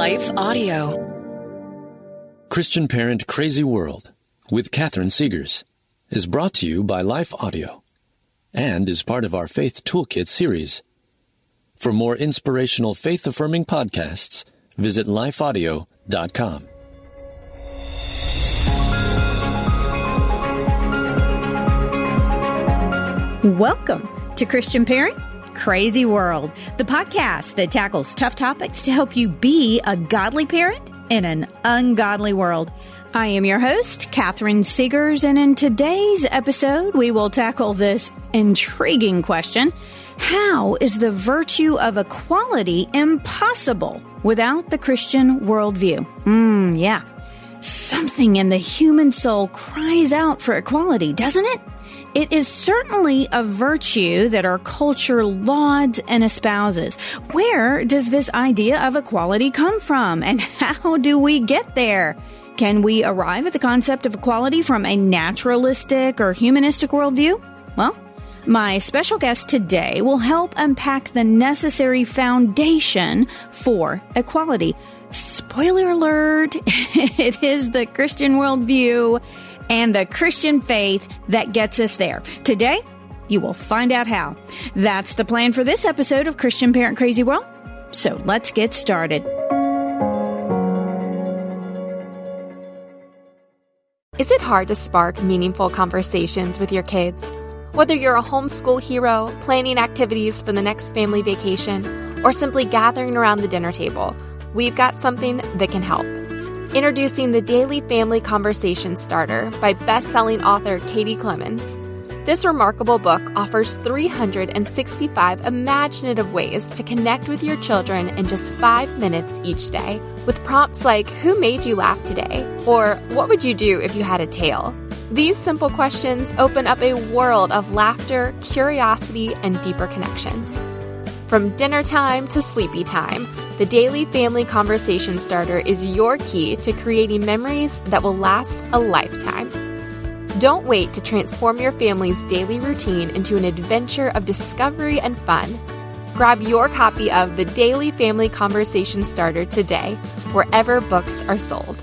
Life Audio. Christian Parent Crazy World with Catherine Segars is brought to you by Life Audio and is part of our Faith Toolkit series. For more inspirational faith affirming podcasts, visit lifeaudio.com. Welcome to Christian Parent Crazy World, the podcast that tackles tough topics to help you be a godly parent in an ungodly world. I am your host, Catherine Segars, and in today's episode, we will tackle this intriguing question How is the virtue of equality impossible without the Christian worldview? Hmm, yeah. Something in the human soul cries out for equality, doesn't it? It is certainly a virtue that our culture lauds and espouses. Where does this idea of equality come from, and how do we get there? Can we arrive at the concept of equality from a naturalistic or humanistic worldview? Well, my special guest today will help unpack the necessary foundation for equality. Spoiler alert, it is the Christian worldview and the Christian faith that gets us there. Today, you will find out how. That's the plan for this episode of Christian Parent Crazy World. So let's get started. Is it hard to spark meaningful conversations with your kids? Whether you're a homeschool hero, planning activities for the next family vacation, or simply gathering around the dinner table, we've got something that can help. Introducing the Daily Family Conversation Starter by best-selling author Katie Clemons. This remarkable book offers 365 imaginative ways to connect with your children in just 5 minutes each day, with prompts like who made you laugh today or what would you do if you had a tail? These simple questions open up a world of laughter, curiosity, and deeper connections. From dinner time to sleepy time, the Daily Family Conversation Starter is your key to creating memories that will last a lifetime. Don't wait to transform your family's daily routine into an adventure of discovery and fun. Grab your copy of the Daily Family Conversation Starter today, wherever books are sold.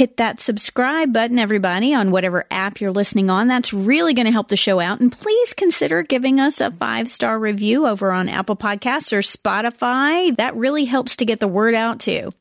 Hit that subscribe button, everybody, on whatever app you're listening on. That's really going to help the show out. And please consider giving us a five star review over on Apple Podcasts or Spotify. That really helps to get the word out too.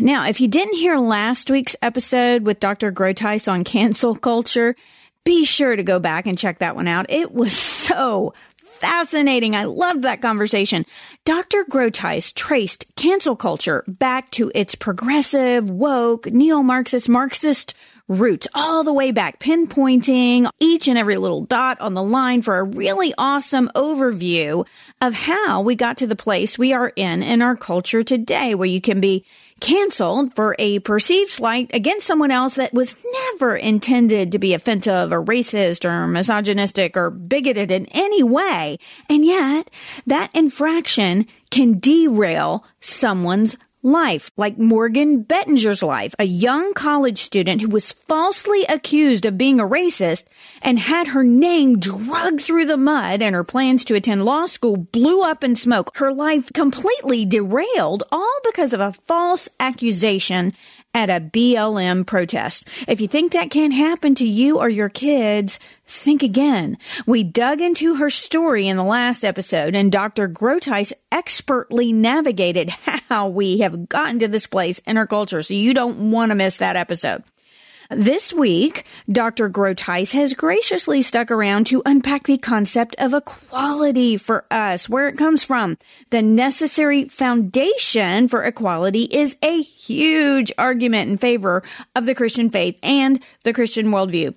Now, if you didn't hear last week's episode with Dr. Groothuis on cancel culture, be sure to go back and check that one out. It was so fascinating. I loved that conversation. Dr. Groothuis traced cancel culture back to its progressive, woke, neo-Marxist, Marxist roots all the way back, pinpointing each and every little dot on the line for a really awesome overview of how we got to the place we are in in our culture today, where you can be canceled for a perceived slight against someone else that was never intended to be offensive or racist or misogynistic or bigoted in any way. And yet that infraction can derail someone's life, like Morgan Bettinger's life, a young college student who was falsely accused of being a racist and had her name dragged through the mud and her plans to attend law school blew up in smoke. Her life completely derailed all because of a false accusation at a BLM protest. If you think that can't happen to you or your kids, think again. We dug into her story in the last episode and Dr. Groothuis expertly navigated how we have gotten to this place in our culture. So you don't want to miss that episode. This week, Dr. Groothuis has graciously stuck around to unpack the concept of equality for us, where it comes from. The necessary foundation for equality is a huge argument in favor of the Christian faith and the Christian worldview.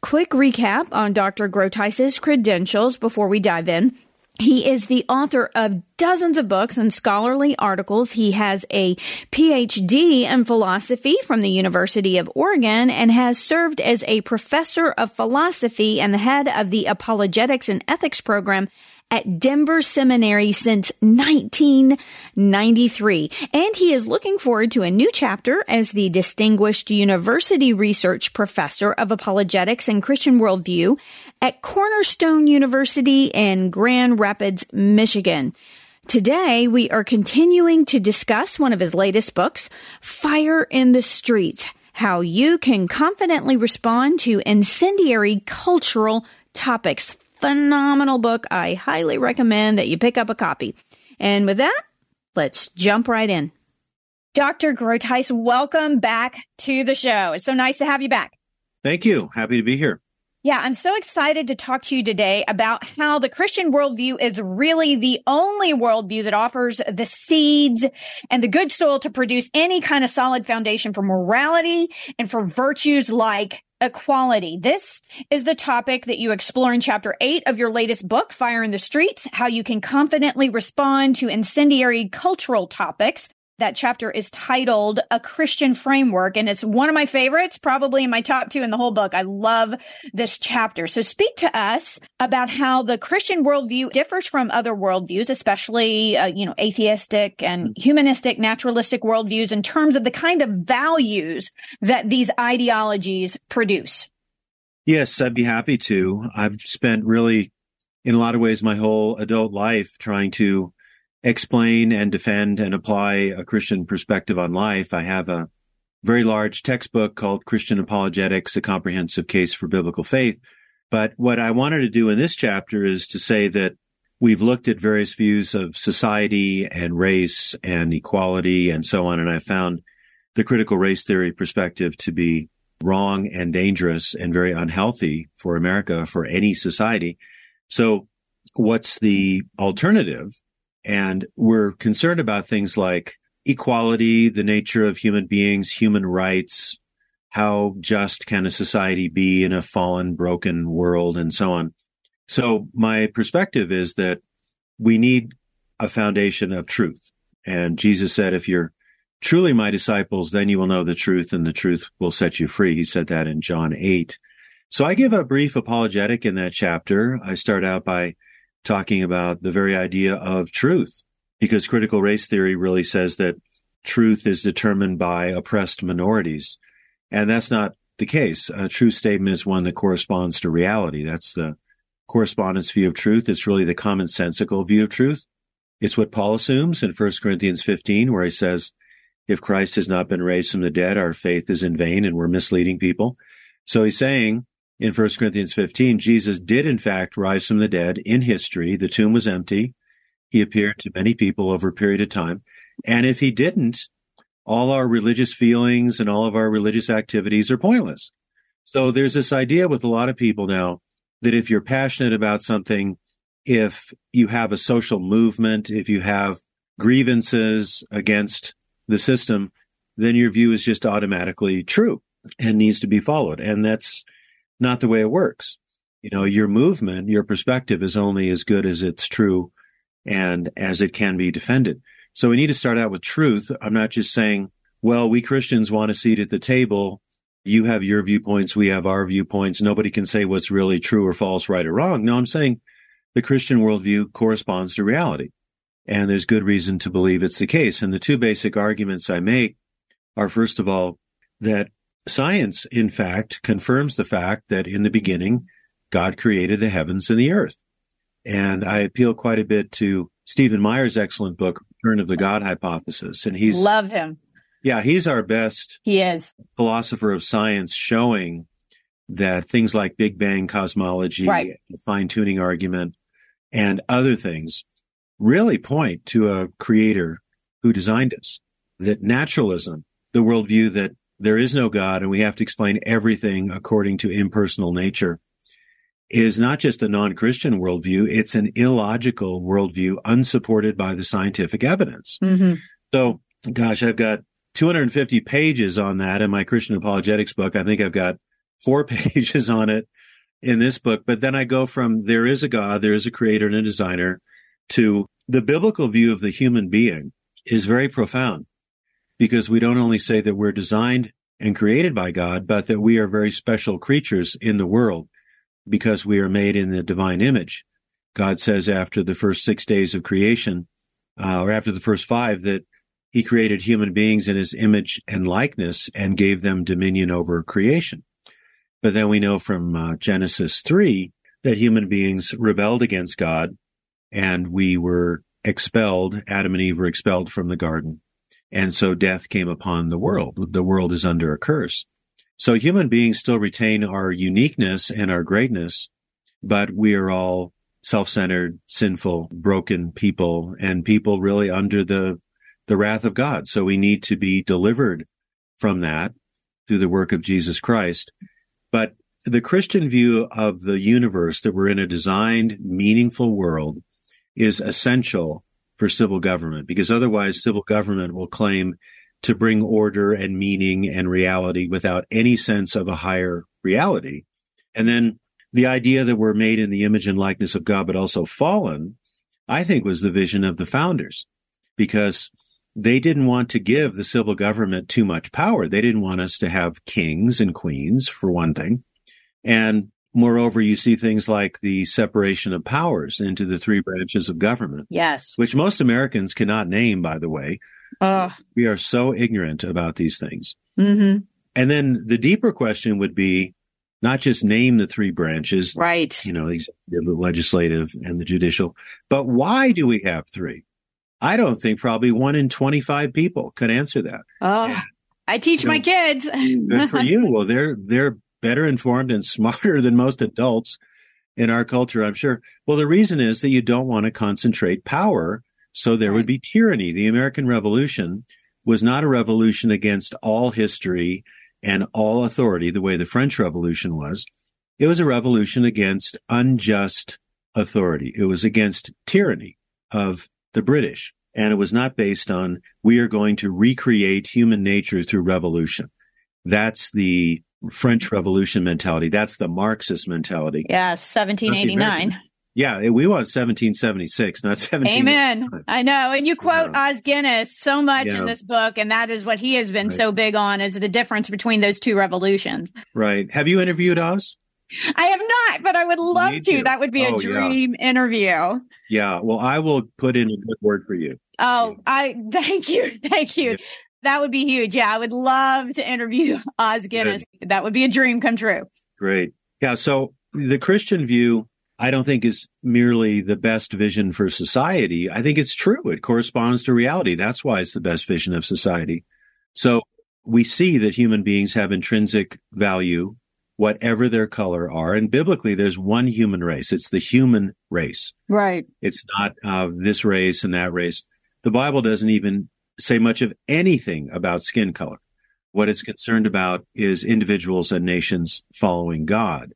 Quick recap on Dr. Groothuis's credentials before we dive in. He is the author of dozens of books and scholarly articles. He has a PhD in philosophy from the University of Oregon and has served as a professor of philosophy and the head of the apologetics and ethics program at Denver Seminary since 1993. And he is looking forward to a new chapter as the Distinguished University Research Professor of Apologetics and Christian Worldview at Cornerstone University in Grand Rapids, Michigan. Today, we are continuing to discuss one of his latest books, Fire in the Streets How You Can Confidently Respond to Incendiary Cultural Topics phenomenal book. I highly recommend that you pick up a copy. And with that, let's jump right in. Dr. Groothuis, welcome back to the show. It's so nice to have you back. Thank you. Happy to be here. Yeah, I'm so excited to talk to you today about how the Christian worldview is really the only worldview that offers the seeds and the good soil to produce any kind of solid foundation for morality and for virtues like equality. This is the topic that you explore in chapter eight of your latest book, Fire in the Streets, how you can confidently respond to incendiary cultural topics. That chapter is titled A Christian Framework, and it's one of my favorites, probably in my top two in the whole book. I love this chapter. So speak to us about how the Christian worldview differs from other worldviews, especially, uh, you know, atheistic and humanistic, naturalistic worldviews in terms of the kind of values that these ideologies produce. Yes, I'd be happy to. I've spent really, in a lot of ways, my whole adult life trying to explain and defend and apply a Christian perspective on life. I have a very large textbook called Christian Apologetics, a comprehensive case for biblical faith. But what I wanted to do in this chapter is to say that we've looked at various views of society and race and equality and so on. And I found the critical race theory perspective to be wrong and dangerous and very unhealthy for America, for any society. So what's the alternative? And we're concerned about things like equality, the nature of human beings, human rights, how just can a society be in a fallen, broken world, and so on. So my perspective is that we need a foundation of truth. And Jesus said, if you're truly my disciples, then you will know the truth and the truth will set you free. He said that in John 8. So I give a brief apologetic in that chapter. I start out by talking about the very idea of truth, because critical race theory really says that truth is determined by oppressed minorities. And that's not the case. A true statement is one that corresponds to reality. That's the correspondence view of truth. It's really the commonsensical view of truth. It's what Paul assumes in 1 Corinthians 15, where he says, if Christ has not been raised from the dead, our faith is in vain and we're misleading people. So he's saying in 1 Corinthians 15, Jesus did in fact rise from the dead in history. The tomb was empty. He appeared to many people over a period of time. And if he didn't, all our religious feelings and all of our religious activities are pointless. So there's this idea with a lot of people now that if you're passionate about something, if you have a social movement, if you have grievances against the system, then your view is just automatically true and needs to be followed. And that's not the way it works. You know, your movement, your perspective is only as good as it's true and as it can be defended. So we need to start out with truth. I'm not just saying, well, we Christians want a seat at the table. You have your viewpoints. We have our viewpoints. Nobody can say what's really true or false, right or wrong. No, I'm saying the Christian worldview corresponds to reality. And there's good reason to believe it's the case. And the two basic arguments I make are, first of all, that Science, in fact, confirms the fact that in the beginning, God created the heavens and the earth. And I appeal quite a bit to Stephen Meyer's excellent book, Return of the God Hypothesis. And he's love him. Yeah, he's our best he is philosopher of science showing that things like Big Bang cosmology, right. fine tuning argument, and other things really point to a creator who designed us. That naturalism, the worldview that there is no God and we have to explain everything according to impersonal nature is not just a non-Christian worldview. It's an illogical worldview unsupported by the scientific evidence. Mm-hmm. So, gosh, I've got 250 pages on that in my Christian apologetics book. I think I've got four pages on it in this book. But then I go from there is a God, there is a creator and a designer to the biblical view of the human being is very profound because we don't only say that we're designed and created by God, but that we are very special creatures in the world because we are made in the divine image. God says after the first six days of creation, uh, or after the first five, that he created human beings in his image and likeness and gave them dominion over creation. But then we know from uh, Genesis 3 that human beings rebelled against God and we were expelled. Adam and Eve were expelled from the garden. And so death came upon the world. The world is under a curse. So human beings still retain our uniqueness and our greatness, but we are all self-centered, sinful, broken people and people really under the, the wrath of God. So we need to be delivered from that through the work of Jesus Christ. But the Christian view of the universe that we're in a designed, meaningful world is essential for civil government because otherwise civil government will claim to bring order and meaning and reality without any sense of a higher reality. And then the idea that we're made in the image and likeness of God, but also fallen, I think was the vision of the founders because they didn't want to give the civil government too much power. They didn't want us to have kings and queens for one thing. And moreover, you see things like the separation of powers into the three branches of government. Yes. Which most Americans cannot name, by the way. Uh, we are so ignorant about these things. mm-hmm. And then the deeper question would be not just name the three branches, Right. you know, the executive, the legislative, and the judicial, but why do we have three? I don't think probably one in 25 people could answer that. Oh, I teach You my kids. Good for you. Well, they're, they're better informed and smarter than most adults in our culture, I'm sure. Well, the reason is that you don't want to concentrate power. So there would be tyranny. The American Revolution was not a revolution against all history and all authority the way the French Revolution was. It was a revolution against unjust authority. It was against tyranny of the British. And it was not based on we are going to recreate human nature through revolution. That's the French Revolution mentality. That's the Marxist mentality. yes, 1789. Yeah, we want 1776, not 17. Amen. I know. And you quote Yeah. Os Guinness so much Yeah. in this book, and that is what he has been Right. so big on is the difference between those two revolutions. Right. Have you interviewed Os? I have not, but I would love to. That would be Oh, a yeah. dream interview. Yeah. Well, I will put in a good word for you. Oh, I thank you. Thank you. That would be huge. Yeah, I would love to interview Os Guinness. That would be a dream come true. Great. Yeah. So the Christian view, I don't think is merely the best vision for society. I think it's true. It corresponds to reality. That's why it's the best vision of society. So we see that human beings have intrinsic value, whatever their color are. And biblically, there's one human race. It's the human race. Right. It's not uh, this race and that race. The Bible doesn't even say much of anything about skin color. What it's concerned about is individuals and nations following God,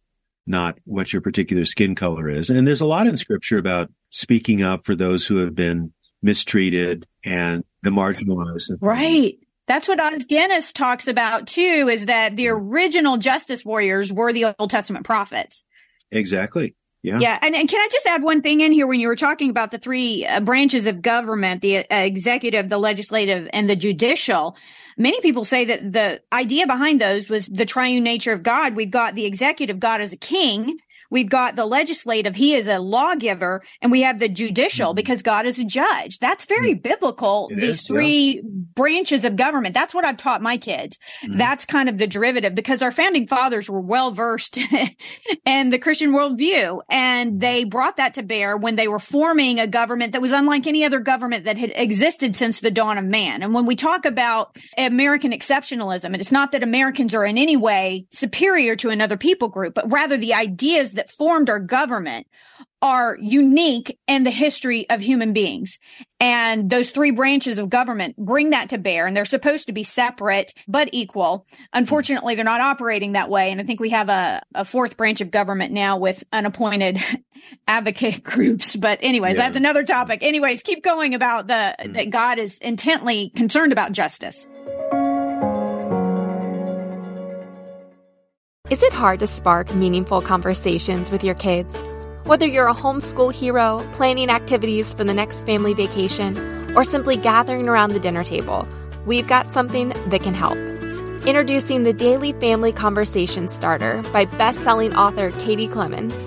not what your particular skin color is. And there's a lot in scripture about speaking up for those who have been mistreated and the marginalized. and. Right. That's what Os Guinness talks about too, is that the original justice warriors were the Old Testament prophets. Exactly. Yeah. Yeah. And, and can I just add one thing in here when you were talking about the three uh, branches of government, the uh, executive, the legislative, and the judicial? Many people say that the idea behind those was the triune nature of God. We've got the executive God as a king. We've got the legislative. He is a lawgiver and we have the judicial mm-hmm. because God is a judge. That's very mm-hmm. biblical. It These is, yeah. three branches of government. That's what I've taught my kids. Mhm. That's kind of the derivative because our founding fathers were well versed in the Christian worldview and mm-hmm. they brought that to bear when they were forming a government that was unlike any other government that had existed since the dawn of man. And when we talk about American exceptionalism, and it's not that Americans are in any way superior to another people group, but rather the ideas that formed our government are unique in the history of human beings. And those three branches of government bring that to bear and they're supposed to be separate but equal. Unfortunately, they're not operating that way. And I think we have a, a fourth branch of government now with unappointed advocate groups. But anyways, Yeah. that's another topic. Anyways, keep going about the, Mm. that God is intently concerned about justice. Is it hard to spark meaningful conversations with your kids? Whether you're a homeschool hero, planning activities for the next family vacation, or simply gathering around the dinner table, we've got something that can help. Introducing the Daily Family Conversation Starter by best-selling author Katie Clemons.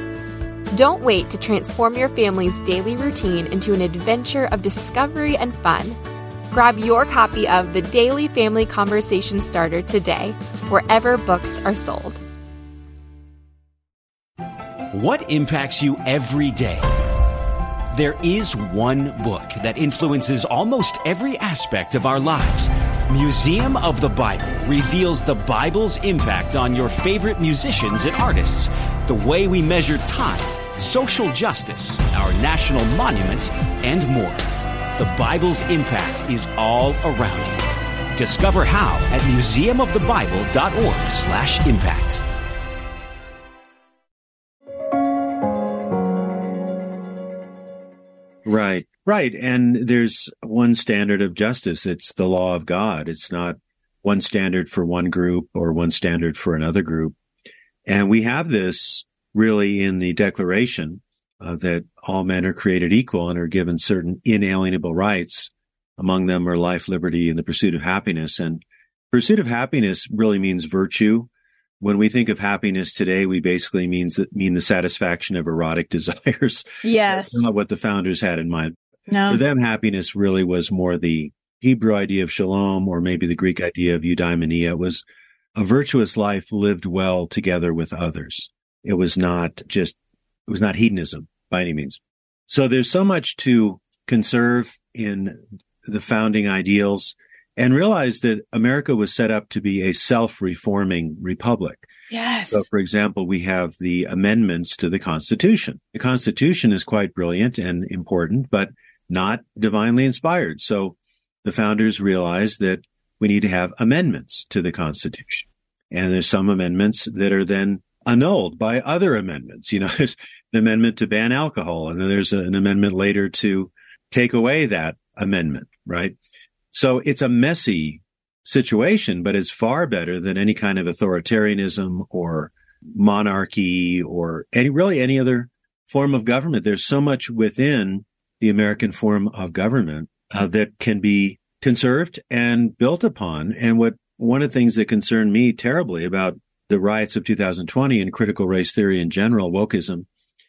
Don't wait to transform your family's daily routine into an adventure of discovery and fun. Grab your copy of the Daily Family Conversation Starter today, wherever books are sold. What impacts you every day? There is one book that influences almost every aspect of our lives. Museum of the Bible reveals the Bible's impact on your favorite musicians and artists, the way we measure time social justice, our national monuments, and more. The Bible's impact is all around you. Discover how at museumofthebible.org/impact. Right. Right. And there's one standard of justice. It's the law of God. It's not one standard for one group or one standard for another group. And we have this really in the declaration uh, that all men are created equal and are given certain inalienable rights. Among them are life, liberty, and the pursuit of happiness. And pursuit of happiness really means virtue. When we think of happiness today, we basically means that mean the satisfaction of erotic desires. Yes. That's not what the founders had in mind. No. For them, happiness really was more the Hebrew idea of shalom or maybe the Greek idea of eudaimonia. It was a virtuous life lived well together with others. It was not just, it was not hedonism by any means. So there's so much to conserve in the founding ideals and realize that America was set up to be a self-reforming republic. Yes. So, for example, we have the amendments to the Constitution. The Constitution is quite brilliant and important, but not divinely inspired. So the founders realized that we need to have amendments to the Constitution. And there's some amendments that are then annulled by other amendments. You know, there's an amendment to ban alcohol, and then there's an amendment later to take away that amendment, right? So it's a messy situation, but it's far better than any kind of authoritarianism or monarchy or any, really any other form of government. There's so much within the American form of government uh, that can be conserved and built upon. And what one of the things that concerned me terribly about the riots of 2020 and critical race theory in general, wokeism,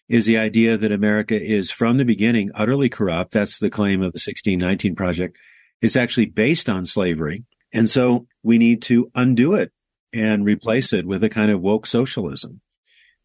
is the idea that America is from the beginning utterly corrupt. That's the claim of the 1619 project. It's actually based on slavery. And so we need to undo it and replace it with a kind of woke socialism.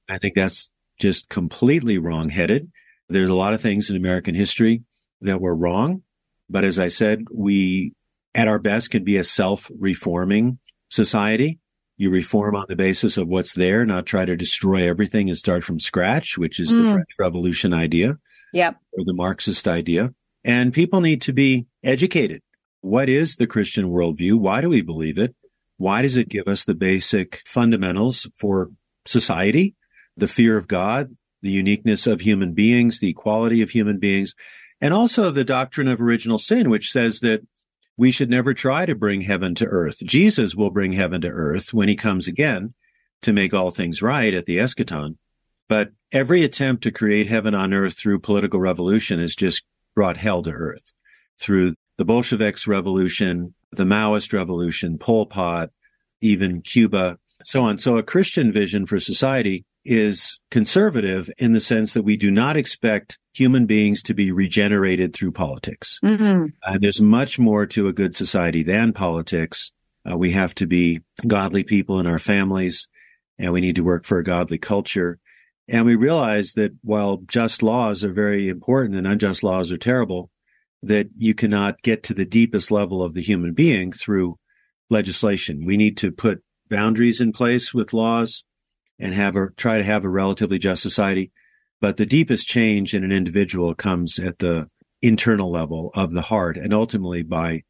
I think that's just completely wrong-headed. There's a lot of things in American history that were wrong. But as I said, we at our best can be a self-reforming society. You reform on the basis of what's there, not try to destroy everything and start from scratch, which is mm. the French Revolution idea. Yep. Or the Marxist idea. And people need to be educated. What is the Christian worldview? Why do we believe it? Why does it give us the basic fundamentals for society? The fear of God, the uniqueness of human beings, the equality of human beings, and also the doctrine of original sin, which says that we should never try to bring heaven to earth. Jesus will bring heaven to earth when he comes again to make all things right at the eschaton. But every attempt to create heaven on earth through political revolution has just brought hell to earth through the Bolsheviks revolution, the Maoist revolution, Pol Pot, even Cuba, so on. So a Christian vision for society is conservative in the sense that we do not expect human beings to be regenerated through politics. Mm-hmm. Uh, there's much more to a good society than politics. Uh, we have to be godly people in our families and we need to work for a godly culture. And we realize that while just laws are very important and unjust laws are terrible, that you cannot get to the deepest level of the human being through legislation. We need to put boundaries in place with laws and have a, try to have a relatively just society. But the deepest change in an individual comes at the internal level of the heart and ultimately by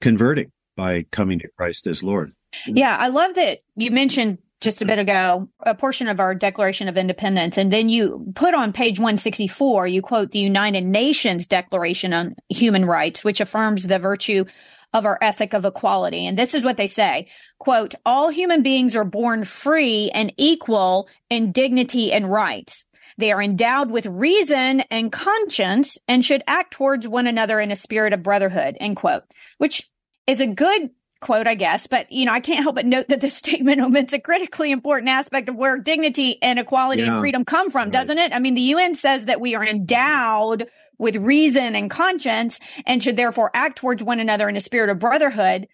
converting, by coming to Christ as Lord. Yeah, I love that you mentioned just a bit ago a portion of our Declaration of Independence, and then you put on page 164, you quote the United Nations Declaration on Human Rights, which affirms the virtue of our ethic of equality. And this is what they say, quote, all human beings are born free and equal in dignity and rights. They are endowed with reason and conscience and should act towards one another in a spirit of brotherhood, end quote, which is a good quote, I guess, but you know, I can't help but note that this statement omits a critically important aspect of where dignity and equality yeah. and freedom come from, right. doesn't it? I mean, the UN says that we are endowed with reason and conscience and should therefore act towards one another in a spirit of brotherhood.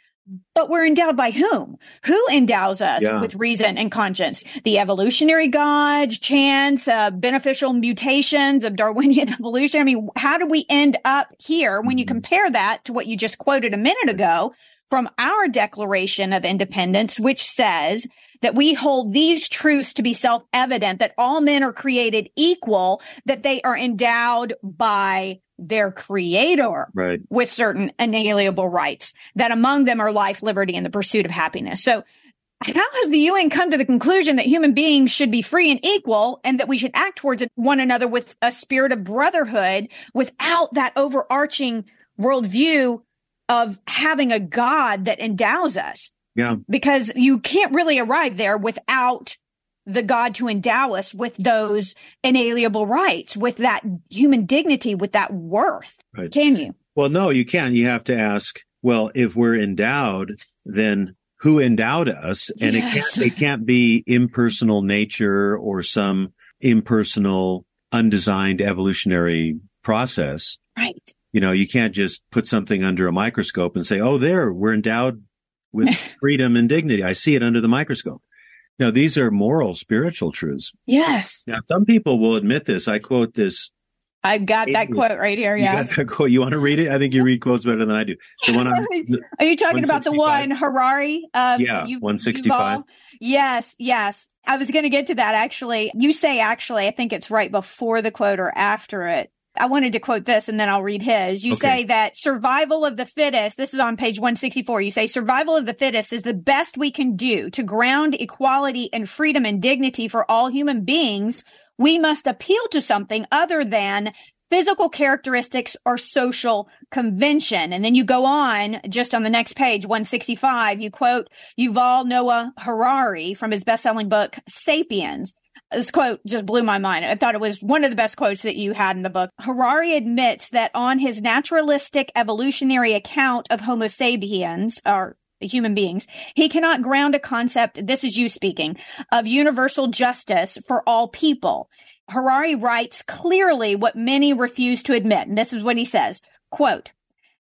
But we're endowed by whom? Who endows us yeah. with reason and conscience? The evolutionary gods, chance, uh, beneficial mutations of Darwinian evolution. I mean, how do we end up here when you mm-hmm. compare that to what you just quoted a minute ago from our Declaration of Independence, which says that we hold these truths to be self-evident, that all men are created equal, that they are endowed by their creator right. with certain inalienable rights, that among them are life, liberty, and the pursuit of happiness. So how has the UN come to the conclusion that human beings should be free and equal and that we should act towards one another with a spirit of brotherhood without that overarching worldview of having a God that endows us. Yeah. Because you can't really arrive there without the God to endow us with those inalienable rights, with that human dignity, with that worth. Right. Can you? Well, no, you can't. You have to ask, well, if we're endowed, then who endowed us? And yes. it can't, it can't be impersonal nature or some impersonal, undesigned evolutionary process. Right. You know, you can't just put something under a microscope and say, oh, there, we're endowed with freedom and dignity. I see it under the microscope. Now, these are moral, spiritual truths. Yes. Now, some people will admit this. I quote this. I've got that quote right here. Yeah. You got that quote. You want to read it? I think you read quotes better than I do. The one on, Are you talking about the one Harari? Um, yeah, you, 165. Yes, yes. I was going to get to that actually. You say actually, I think it's right before the quote or after it. I wanted to quote this and then I'll read his. You okay. say that survival of the fittest, this is on page 164. You say survival of the fittest is the best we can do to ground equality and freedom and dignity for all human beings. We must appeal to something other than physical characteristics or social convention. And then you go on just on the next page, 165, you quote Yuval Noah Harari from his best-selling book, Sapiens. This quote just blew my mind. I thought it was one of the best quotes that you had in the book. Harari admits that on his naturalistic evolutionary account of Homo sapiens, or human beings, he cannot ground a concept, this is you speaking, of universal justice for all people. Harari writes clearly what many refuse to admit. And this is what he says, quote,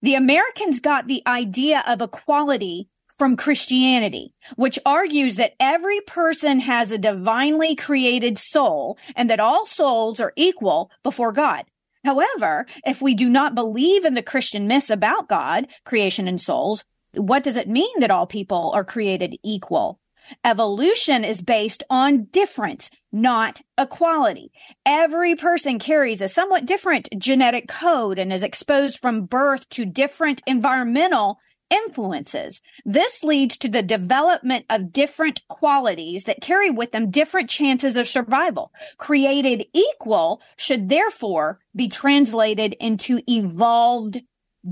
the Americans got the idea of equality from Christianity, which argues that every person has a divinely created soul and that all souls are equal before God. However, if we do not believe in the Christian myths about God, creation and souls, what does it mean that all people are created equal? Evolution is based on difference, not equality. Every person carries a somewhat different genetic code and is exposed from birth to different environmental influences. This leads to the development of different qualities that carry with them different chances of survival. Created equal should therefore be translated into evolved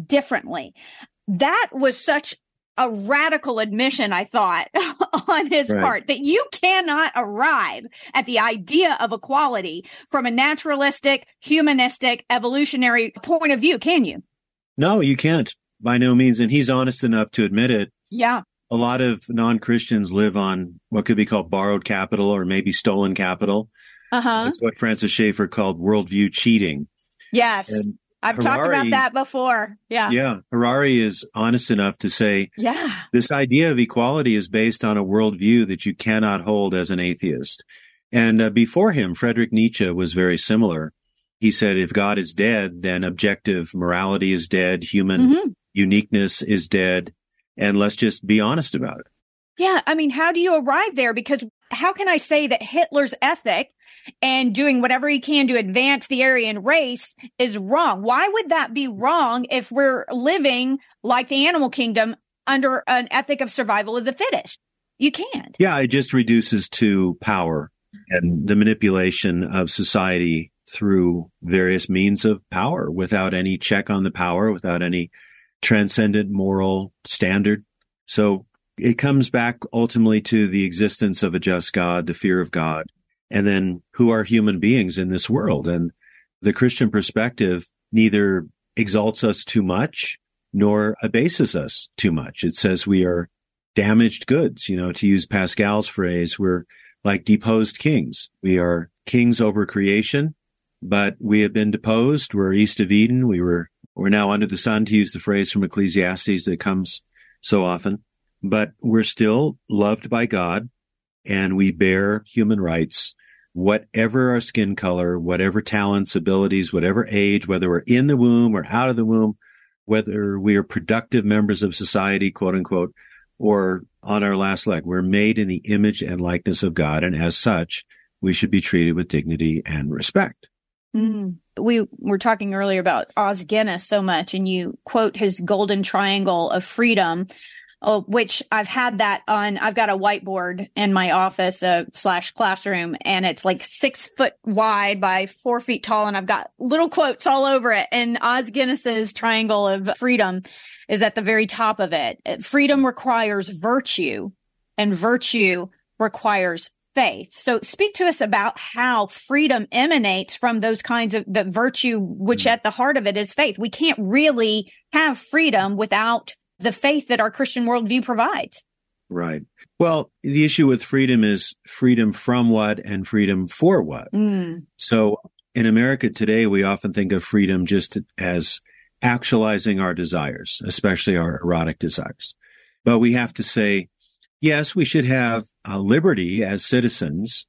differently. That was such a radical admission, I thought, on his right. part, that you cannot arrive at the idea of equality from a naturalistic, humanistic, evolutionary point of view, can you? No, you can't by no means. And he's honest enough to admit it. Yeah. A lot of non Christians live on what could be called borrowed capital or maybe stolen capital. Uh huh. That's what Francis Schaeffer called worldview cheating. Yes. And I've Harari, talked about that before. Yeah. Yeah. Harari is honest enough to say, yeah, this idea of equality is based on a worldview that you cannot hold as an atheist. And uh, before him, Friedrich Nietzsche was very similar. He said, if God is dead, then objective morality is dead. Human mm-hmm uniqueness is dead. And let's just be honest about it. Yeah. I mean, how do you arrive there? Because how can I say that Hitler's ethic and doing whatever he can to advance the Aryan race is wrong? Why would that be wrong if we're living like the animal kingdom under an ethic of survival of the fittest? You can't. Yeah. It just reduces to power and the manipulation of society through various means of power without any check on the power, without any transcendent moral standard. So it comes back ultimately to the existence of a just God, the fear of God, and then who are human beings in this world. And the Christian perspective neither exalts us too much nor abases us too much. It says we are damaged goods, you know, to use Pascal's phrase, we're like deposed kings. We are kings over creation, but we have been deposed. We're east of Eden. We were, we're now under the sun to use the phrase from Ecclesiastes that comes so often, but we're still loved by God and we bear human rights, whatever our skin color, whatever talents, abilities, whatever age, whether we're in the womb or out of the womb, whether we are productive members of society, quote unquote, or on our last leg. We're made in the image and likeness of God. And as such, we should be treated with dignity and respect. Mm. We were talking earlier about Os Guinness so much, and you quote his golden triangle of freedom, oh, which I've had that on. I've got a whiteboard in my office uh, slash classroom, and it's like six foot wide by four feet tall, and I've got little quotes all over it. And Os Guinness's triangle of freedom is at the very top of it. Freedom requires virtue, and virtue requires faith. So speak to us about how freedom emanates from those kinds of the virtue, which mm. at the heart of it is faith. We can't really have freedom without the faith that our Christian worldview provides. Right. Well, the issue with freedom is freedom from what and freedom for what. Mm. So in America today, we often think of freedom just as actualizing our desires, especially our erotic desires. But we have to say, yes, we should have uh, liberty as citizens,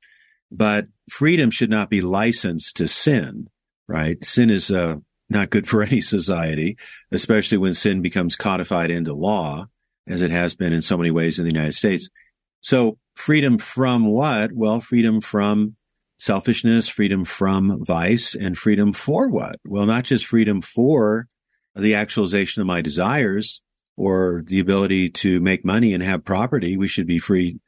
but freedom should not be licensed to sin, right? Sin is uh, not good for any society, especially when sin becomes codified into law, as it has been in so many ways in the United States. So freedom from what? Well, freedom from selfishness, freedom from vice, and freedom for what? Well, not just freedom for the actualization of my desires, or the ability to make money and have property, we should be free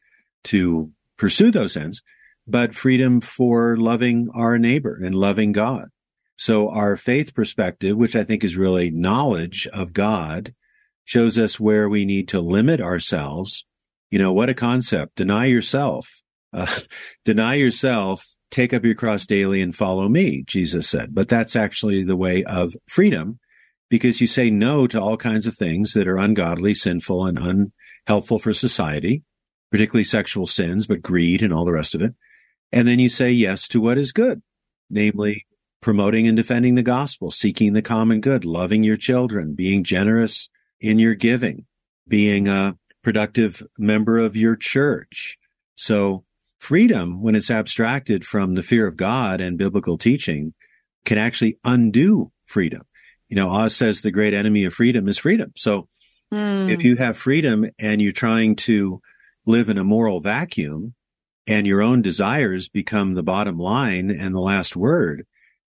to pursue those ends, but freedom for loving our neighbor and loving God. So our faith perspective, which I think is really knowledge of God, shows us where we need to limit ourselves. You know, what a concept. Deny yourself. Uh, deny yourself, take up your cross daily and follow me, Jesus said. But that's actually the way of freedom because you say no to all kinds of things that are ungodly, sinful, and unhelpful for society, particularly sexual sins, but greed and all the rest of it. And then you say yes to what is good, namely promoting and defending the gospel, seeking the common good, loving your children, being generous in your giving, being a productive member of your church. So freedom, when it's abstracted from the fear of God and biblical teaching, can actually undo freedom you know, Os says the great enemy of freedom is freedom. So mm. if you have freedom and you're trying to live in a moral vacuum and your own desires become the bottom line and the last word,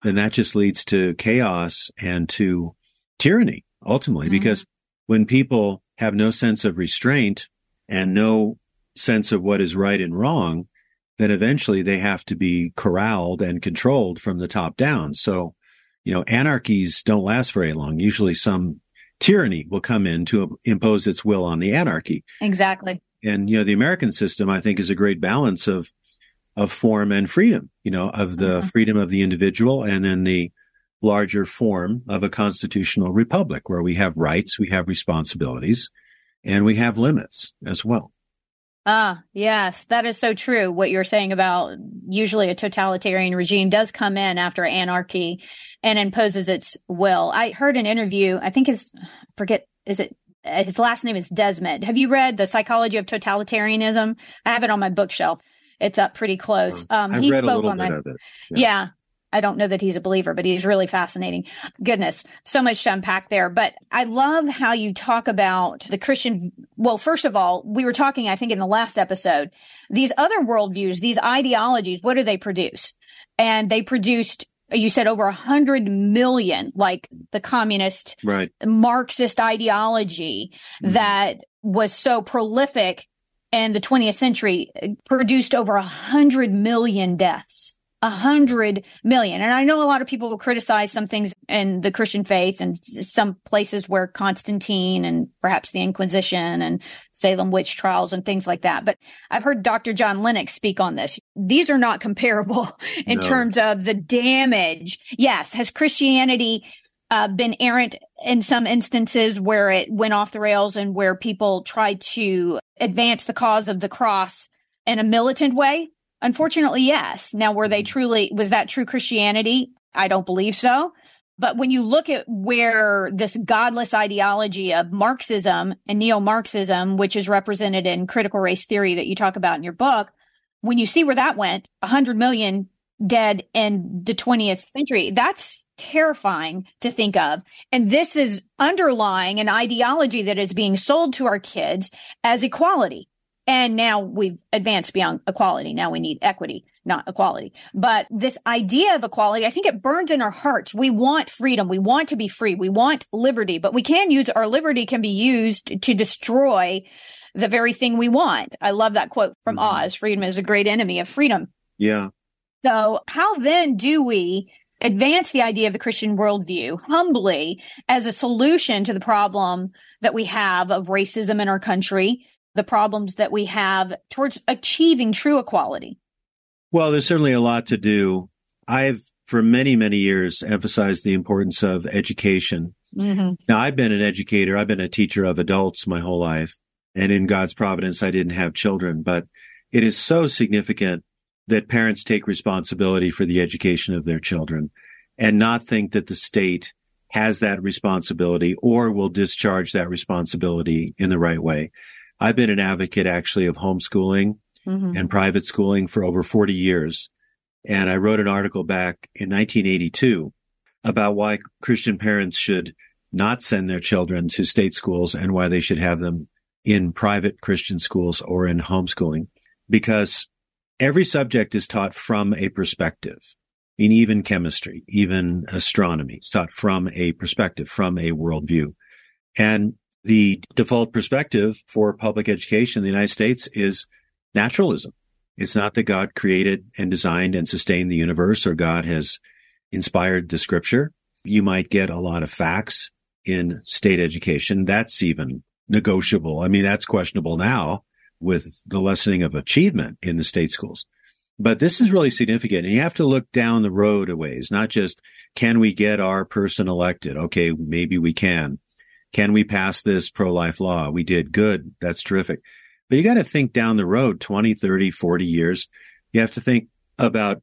then that just leads to chaos and to tyranny ultimately, mm. because when people have no sense of restraint and no sense of what is right and wrong, then eventually they have to be corralled and controlled from the top down. So you know, anarchies don't last very long. Usually some tyranny will come in to impose its will on the anarchy. Exactly. And, you know, the American system, I think, is a great balance of, of form and freedom, you know, of the mm-hmm. freedom of the individual and then the larger form of a constitutional republic where we have rights, we have responsibilities, and we have limits as well. Ah, yes, that is so true. What you're saying about usually a totalitarian regime does come in after anarchy and imposes its will. I heard an interview, I think his, forget, is it, his last name is Desmond. Have you read The Psychology of Totalitarianism? I have it on my bookshelf. It's up pretty close. Um, he spoke on that. Yeah. yeah. I don't know that he's a believer, but he's really fascinating. Goodness, so much to unpack there. But I love how you talk about the Christian. Well, first of all, we were talking, I think in the last episode, these other worldviews, these ideologies, what do they produce? And they produced you said over a hundred million, like the communist, right. Marxist ideology mm-hmm. that was so prolific in the 20th century produced over a hundred million deaths a hundred million. And I know a lot of people will criticize some things in the Christian faith and some places where Constantine and perhaps the Inquisition and Salem witch trials and things like that. But I've heard Dr. John Lennox speak on this. These are not comparable in no. terms of the damage. Yes. Has Christianity uh, been errant in some instances where it went off the rails and where people tried to advance the cause of the cross in a militant way? Unfortunately, yes. Now, were they mm-hmm. truly, was that true Christianity? I don't believe so. But when you look at where this godless ideology of Marxism and neo-Marxism, which is represented in critical race theory that you talk about in your book, when you see where that went, 100 million dead in the 20th century, that's terrifying to think of. And this is underlying an ideology that is being sold to our kids as equality. And now we've advanced beyond equality. Now we need equity, not equality. But this idea of equality, I think it burns in our hearts. We want freedom. We want to be free. We want liberty, but we can use our liberty can be used to destroy the very thing we want. I love that quote from mm-hmm. Os. Freedom is a great enemy of freedom. Yeah. So how then do we advance the idea of the Christian worldview humbly as a solution to the problem that we have of racism in our country, the problems that we have towards achieving true equality? Well, there's certainly a lot to do. I've, for many, many years, emphasized the importance of education. Mm-hmm. Now, I've been an educator. I've been a teacher of adults my whole life. And in God's providence, I didn't have children, but it is so significant that parents take responsibility for the education of their children and not think that the state has that responsibility or will discharge that responsibility in the right way. I've been an advocate actually of homeschooling mm-hmm. and private schooling for over 40 years. And I wrote an article back in 1982 about why Christian parents should not send their children to state schools and why they should have them in private Christian schools or in homeschooling. Because every subject is taught from a perspective. In even chemistry, even astronomy, it's taught from a perspective, from a worldview. And the default perspective for public education in the United States is naturalism. It's not that God created and designed and sustained the universe or God has inspired the scripture. You might get a lot of facts in state education. That's even negotiable. I mean, that's questionable now with the lessening of achievement in the state schools. But this is really significant. And you have to look down the road a ways, not just can we get our person elected? Okay, maybe we can. Can we pass this pro-life law? We did. Good. That's terrific. But you got to think down the road, 20, 30, 40 years. You have to think about,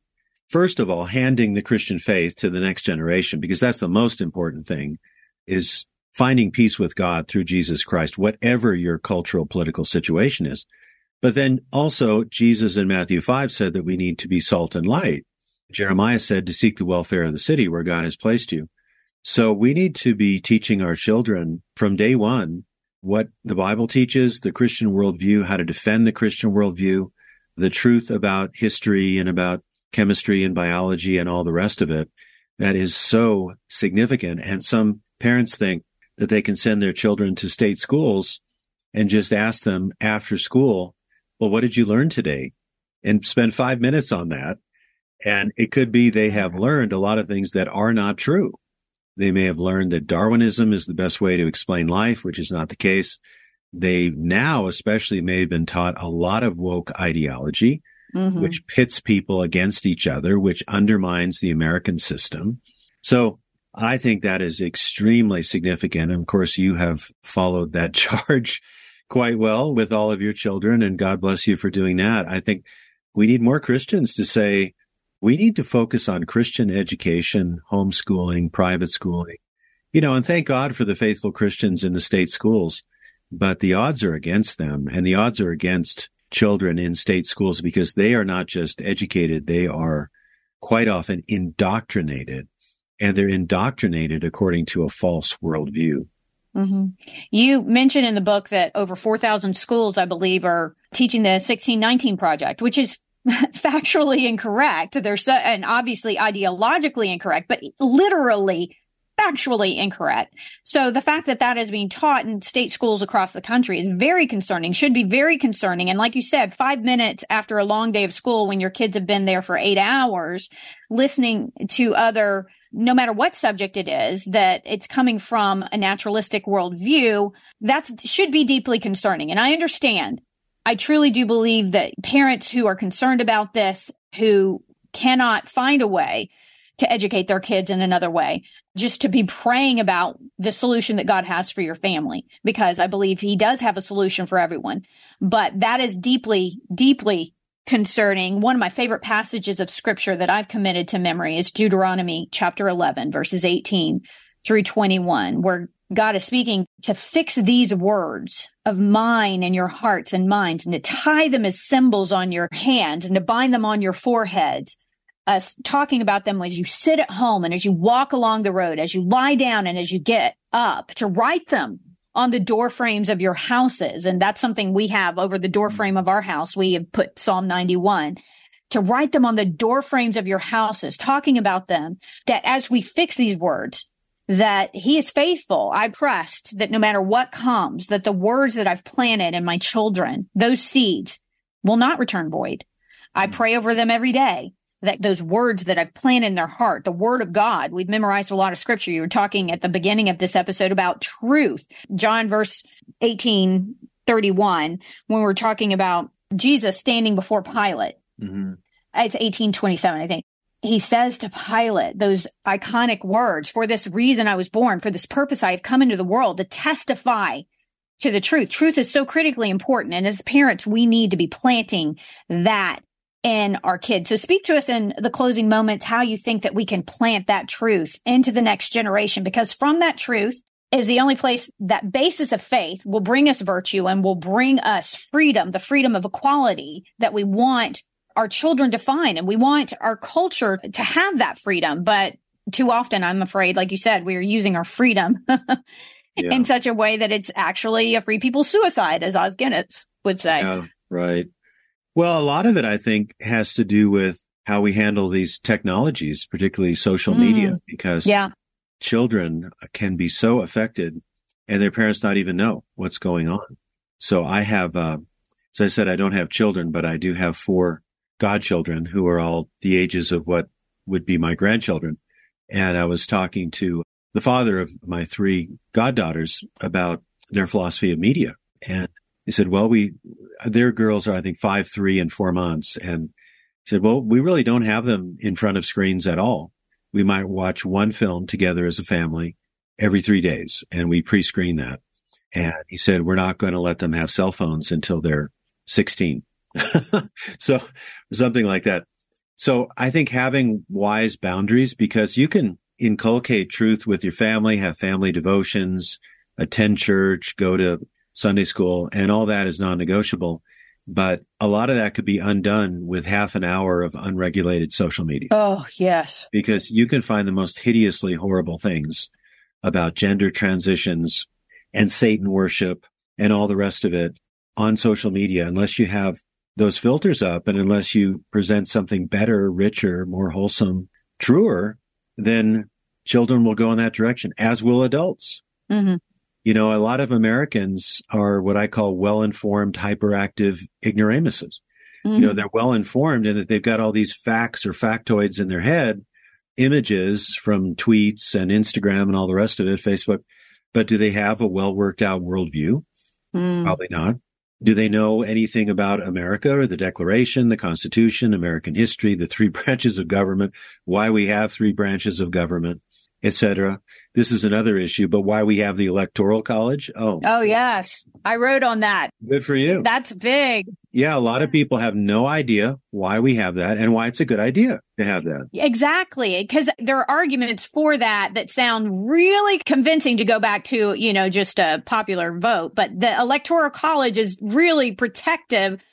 first of all, handing the Christian faith to the next generation, because that's the most important thing is finding peace with God through Jesus Christ, whatever your cultural political situation is. But then also Jesus in Matthew 5 said that we need to be salt and light. Jeremiah said to seek the welfare of the city where God has placed you. So we need to be teaching our children from day one what the Bible teaches, the Christian worldview, how to defend the Christian worldview, the truth about history and about chemistry and biology and all the rest of it. That is so significant. And some parents think that they can send their children to state schools and just ask them after school, well, what did you learn today? And spend five minutes on that. And it could be they have learned a lot of things that are not true. They may have learned that Darwinism is the best way to explain life, which is not the case. They now especially may have been taught a lot of woke ideology, mm-hmm. which pits people against each other, which undermines the American system. So I think that is extremely significant. And of course, you have followed that charge quite well with all of your children and God bless you for doing that. I think we need more Christians to say, we need to focus on Christian education, homeschooling, private schooling, you know, and thank God for the faithful Christians in the state schools. But the odds are against them and the odds are against children in state schools because they are not just educated. They are quite often indoctrinated and they're indoctrinated according to a false worldview. Mm-hmm. You mentioned in the book that over 4,000 schools, I believe, are teaching the 1619 project, which is factually incorrect. They're so, and obviously ideologically incorrect, but literally factually incorrect. So the fact that that is being taught in state schools across the country is very concerning, should be very concerning. And like you said, five minutes after a long day of school, when your kids have been there for eight hours, listening to other, no matter what subject it is, that it's coming from a naturalistic worldview, that should be deeply concerning. And I understand. I truly do believe that parents who are concerned about this, who cannot find a way to educate their kids in another way, just to be praying about the solution that God has for your family, because I believe he does have a solution for everyone. But that is deeply, deeply concerning. One of my favorite passages of scripture that I've committed to memory is Deuteronomy chapter 11, verses 18 through 21, where God is speaking to fix these words of mine in your hearts and minds and to tie them as symbols on your hands and to bind them on your foreheads us talking about them as you sit at home and as you walk along the road, as you lie down and as you get up to write them on the door frames of your houses. And that's something we have over the door frame of our house. We have put Psalm 91 to write them on the door frames of your houses, talking about them that as we fix these words, that he is faithful. I trust that no matter what comes, that the words that I've planted in my children, those seeds will not return void. I pray over them every day that those words that I've planted in their heart, the word of God. We've memorized a lot of scripture. You were talking at the beginning of this episode about truth. John verse 18, 31, when we're talking about Jesus standing before Pilate. Mm-hmm. It's 1827, I think. He says to Pilate those iconic words, for this reason I was born, for this purpose I have come into the world to testify to the truth. Truth is so critically important. And as parents, we need to be planting that in our kids. So speak to us in the closing moments how you think that we can plant that truth into the next generation because from that truth is the only place that basis of faith will bring us virtue and will bring us freedom, the freedom of equality that we want our children define. And we want our culture to have that freedom. But too often, I'm afraid, like you said, we are using our freedom yeah. in such a way that it's actually a free people's suicide, as Os Guinness would say. Yeah, right. Well, a lot of it, I think, has to do with how we handle these technologies, particularly social mm. media, because yeah. children can be so affected and their parents not even know what's going on. So I have, uh, as I said, I don't have children, but I do have four godchildren who are all the ages of what would be my grandchildren. And I was talking to the father of my three goddaughters about their philosophy of media. And he said, well, we, their girls are, I think, five, three, and four months. And he said, well, we really don't have them in front of screens at all. We might watch one film together as a family every three days and we pre-screen that. And he said, we're not going to let them have cell phones until they're 16. so something like that. So I think having wise boundaries because you can inculcate truth with your family, have family devotions, attend church, go to Sunday school, and all that is non-negotiable. But a lot of that could be undone with half an hour of unregulated social media. Oh, yes. Because you can find the most hideously horrible things about gender transitions and Satan worship and all the rest of it on social media unless you have those filters up and unless you present something better, richer, more wholesome, truer, then children will go in that direction, as will adults. Mm-hmm. You know, a lot of Americans are what I call well-informed, hyperactive ignoramuses. Mm-hmm. You know, mm-hmm. they're well-informed in that they've got all these facts or factoids in their head, images from tweets and Instagram and all the rest of it, Facebook. But do they have a well worked out worldview? Mm. Probably not. Do they know anything about America or the Declaration, the Constitution, American history, the three branches of government, why we have three branches of government? etc. This is another issue, but why we have the electoral college? Oh, oh yes, I wrote on that. Good for you. That's big. Yeah, a lot of mm-hmm. people have no idea why we have that and why it's a good idea to have that. Exactly, because there are arguments for that that sound really convincing to go back to you know just a popular vote, but the electoral college is really protective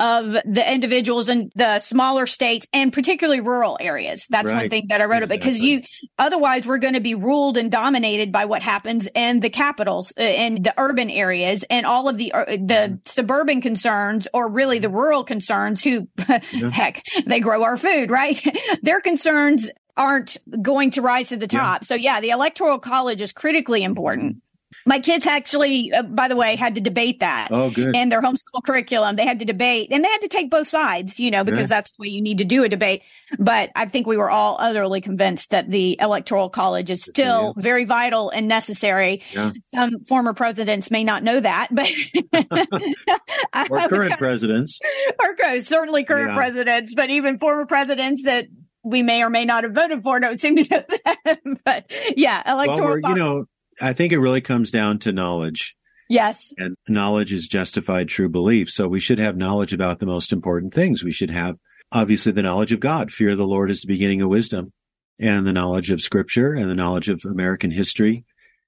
of the individuals in the smaller states and particularly rural areas. That's right. one thing that I wrote exactly. about because you, otherwise we're going to be ruled and dominated by what happens in the capitals, uh, in the urban areas and all of the, uh, the mm-hmm. suburban concerns or really the rural concerns who, yeah. heck, they grow our food, right? Their concerns aren't going to rise to the top. Yeah. So yeah, the electoral college is critically important. My kids actually, uh, by the way, had to debate that. Oh, good. And their homeschool curriculum, they had to debate and they had to take both sides, you know, because that's the way you need to do a debate. But I think we were all utterly convinced that the electoral college is still yeah. very vital and necessary. Yeah. Some former presidents may not know that, but or current presidents, or certainly current yeah. presidents, but even former presidents that we may or may not have voted for don't seem to know that. but yeah, electoral. Well, you know, I think it really comes down to knowledge. Yes. And knowledge is justified true belief. So we should have knowledge about the most important things. We should have obviously the knowledge of God. Fear of the Lord is the beginning of wisdom and the knowledge of scripture and the knowledge of American history.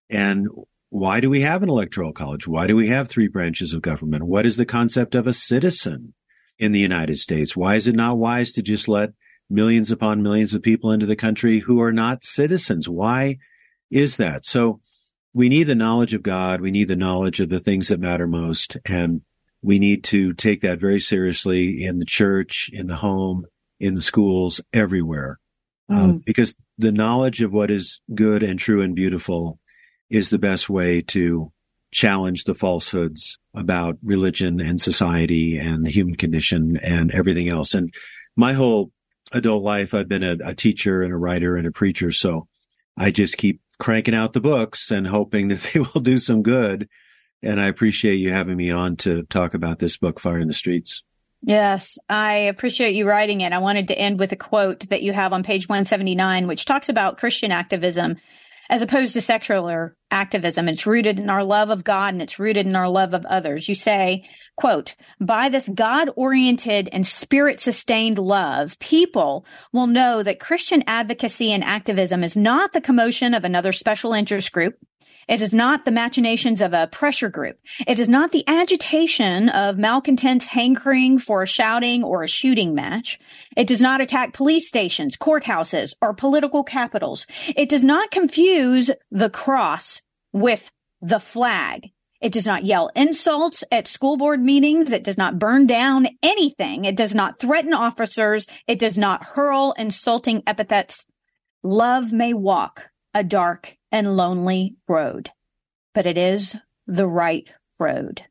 And why do we have an electoral college? Why do we have three branches of government? What is the concept of a citizen in the United States? Why is it not wise to just let millions upon millions of people into the country who are not citizens? Why is that? So we need the knowledge of God. We need the knowledge of the things that matter most. And we need to take that very seriously in the church, in the home, in the schools, everywhere. Um, mm. Um, because the knowledge of what is good and true and beautiful is the best way to challenge the falsehoods about religion and society and the human condition and everything else. And my whole adult life, I've been a, a teacher and a writer and a preacher. So I just keep cranking out the books and hoping that they will do some good. And I appreciate you having me on to talk about this book, Fire in the Streets. Yes, I appreciate you writing it. I wanted to end with a quote that you have on page 179, which talks about Christian activism as opposed to secular activism. It's rooted in our love of God and it's rooted in our love of others. You say, quote, by this God oriented and spirit sustained love, people will know that Christian advocacy and activism is not the commotion of another special interest group. It is not the machinations of a pressure group. It is not the agitation of malcontents hankering for a shouting or a shooting match. It does not attack police stations, courthouses, or political capitals. It does not confuse the cross with the flag. It does not yell insults at school board meetings. It does not burn down anything. It does not threaten officers. It does not hurl insulting epithets. Love may walk a dark and lonely road, but it is the right road.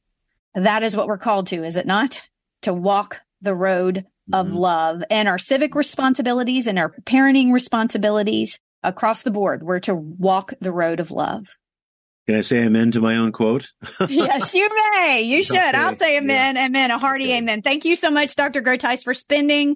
That is what we're called to, is it not? To walk the road of mm-hmm. love and our civic responsibilities and our parenting responsibilities across the board. We're to walk the road of love. Can I say amen to my own quote? yes, you may. You should. Okay. I'll say amen, yeah. amen, a hearty okay. amen. Thank you so much, Dr. Groothuis, for spending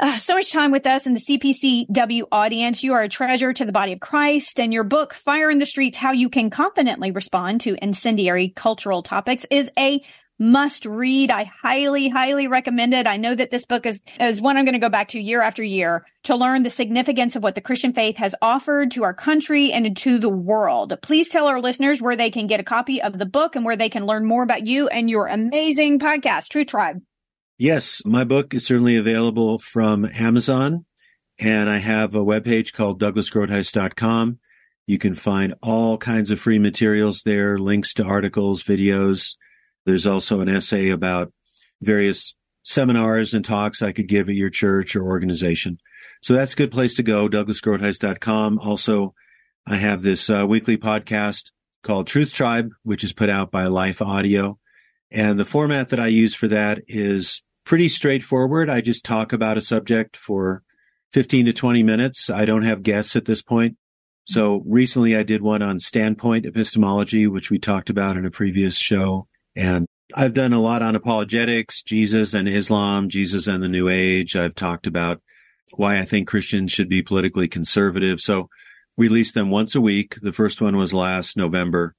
uh, so much time with us in the CPCW audience. You are a treasure to the body of Christ and your book, Fire in the Streets, How You Can Confidently Respond to Incendiary Cultural Topics is a must read. I highly, highly recommend it. I know that this book is, is one I'm going to go back to year after year to learn the significance of what the Christian faith has offered to our country and to the world. Please tell our listeners where they can get a copy of the book and where they can learn more about you and your amazing podcast, Truth Tribe. Yes, my book is certainly available from Amazon and I have a webpage called douglasgroothuis.com. You can find all kinds of free materials there, links to articles, videos. There's also an essay about various seminars and talks I could give at your church or organization. So that's a good place to go, douglasgroothuis.com. Also, I have this uh, weekly podcast called Truth Tribe, which is put out by Life Audio. And the format that I use for that is pretty straightforward. I just talk about a subject for 15 to 20 minutes. I don't have guests at this point. So recently I did one on standpoint epistemology, which we talked about in a previous show. And I've done a lot on apologetics, Jesus and Islam, Jesus and the New Age. I've talked about why I think Christians should be politically conservative. So we release them once a week. The first one was last November.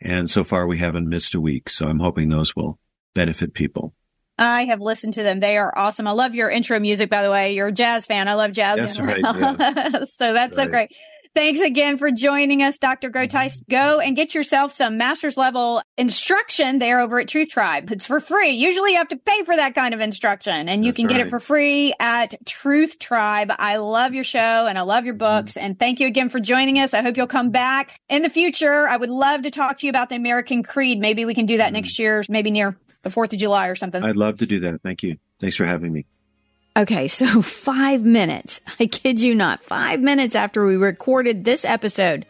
And so far we haven't missed a week. So I'm hoping those will benefit people. I have listened to them. They are awesome. I love your intro music, by the way. You're a jazz fan. I love jazz. That's right. Yeah. so that's right. so great. Thanks again for joining us, Dr. Groothuis. Mm-hmm. Go and get yourself some master's level instruction there over at Truth Tribe. It's for free. Usually you have to pay for that kind of instruction and you That's can get it for free at Truth Tribe. I love your show and I love your mm-hmm. books and thank you again for joining us. I hope you'll come back in the future. I would love to talk to you about the American Creed. Maybe we can do that mm-hmm. next year, maybe near the 4th of July or something. I'd love to do that. Thank you. Thanks for having me. Okay, so five minutes, I kid you not, five minutes after we recorded this episode,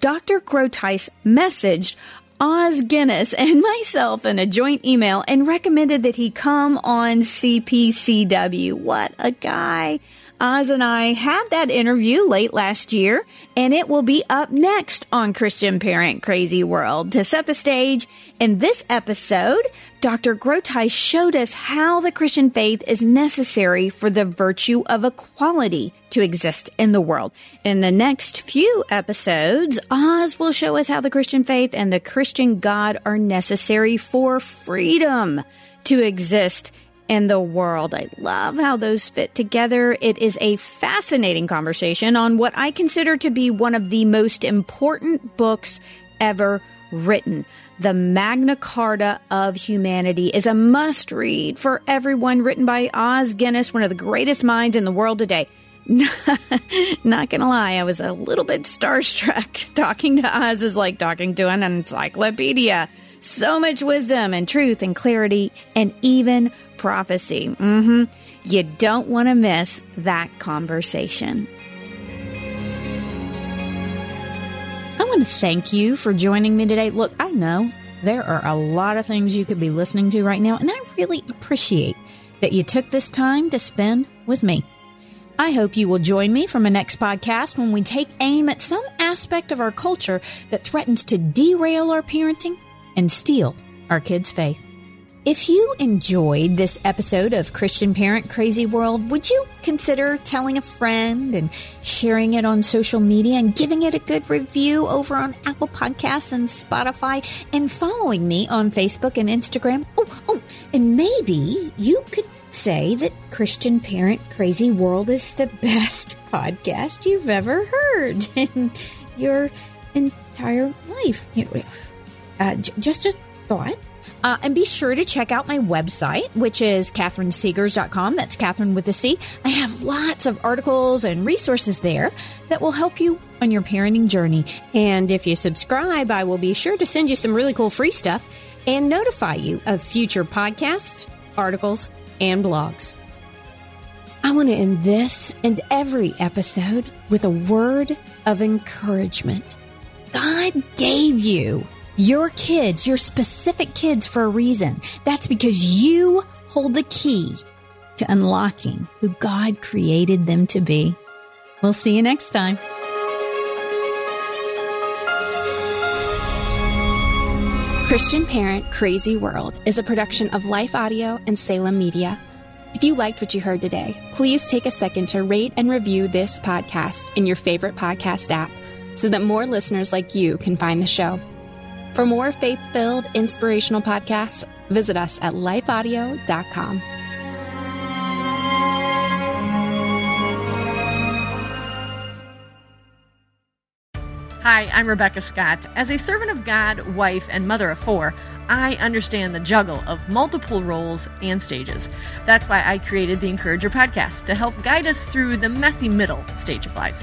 Dr. Groothuis messaged Os Guinness and myself in a joint email and recommended that he come on CPCW. What a guy. Os and I had that interview late last year, and it will be up next on Christian Parent Crazy World. To set the stage, in this episode, Dr. Groothuis showed us how the Christian faith is necessary for the virtue of equality to exist in the world. In the next few episodes, Os will show us how the Christian faith and the Christian God are necessary for freedom to exist in the world. I love how those fit together. It is a fascinating conversation on what I consider to be one of the most important books ever written. The Magna Carta of Humanity is a must read for everyone, written by Os Guinness, one of the greatest minds in the world today. Not gonna lie, I was a little bit starstruck. Talking to Oz is like talking to an encyclopedia. So much wisdom and truth and clarity and even prophecy. hmm You don't want to miss that conversation. I want to thank you for joining me today. Look, I know there are a lot of things you could be listening to right now, and I really appreciate that you took this time to spend with me. I hope you will join me for my next podcast when we take aim at some aspect of our culture that threatens to derail our parenting and steal our kids' faith. If you enjoyed this episode of Christian Parent Crazy World, would you consider telling a friend and sharing it on social media and giving it a good review over on Apple Podcasts and Spotify and following me on Facebook and Instagram? Oh, oh, and maybe you could say that Christian Parent Crazy World is the best podcast you've ever heard in your entire life. You know, uh, j- just a thought. Uh, and be sure to check out my website, which is catherinesegars.com. That's Catherine with a C. I have lots of articles and resources there that will help you on your parenting journey. And if you subscribe, I will be sure to send you some really cool free stuff and notify you of future podcasts, articles, and blogs. I want to end this and every episode with a word of encouragement. God gave you your kids, your specific kids, for a reason. That's because you hold the key to unlocking who God created them to be. We'll see you next time. Christian Parent Crazy World is a production of Life Audio and Salem Media. If you liked what you heard today, please take a second to rate and review this podcast in your favorite podcast app so that more listeners like you can find the show. For more faith filled, inspirational podcasts, visit us at lifeaudio.com. Hi, I'm Rebecca Scott. As a servant of God, wife, and mother of four, I understand the juggle of multiple roles and stages. That's why I created the Encourager podcast to help guide us through the messy middle stage of life.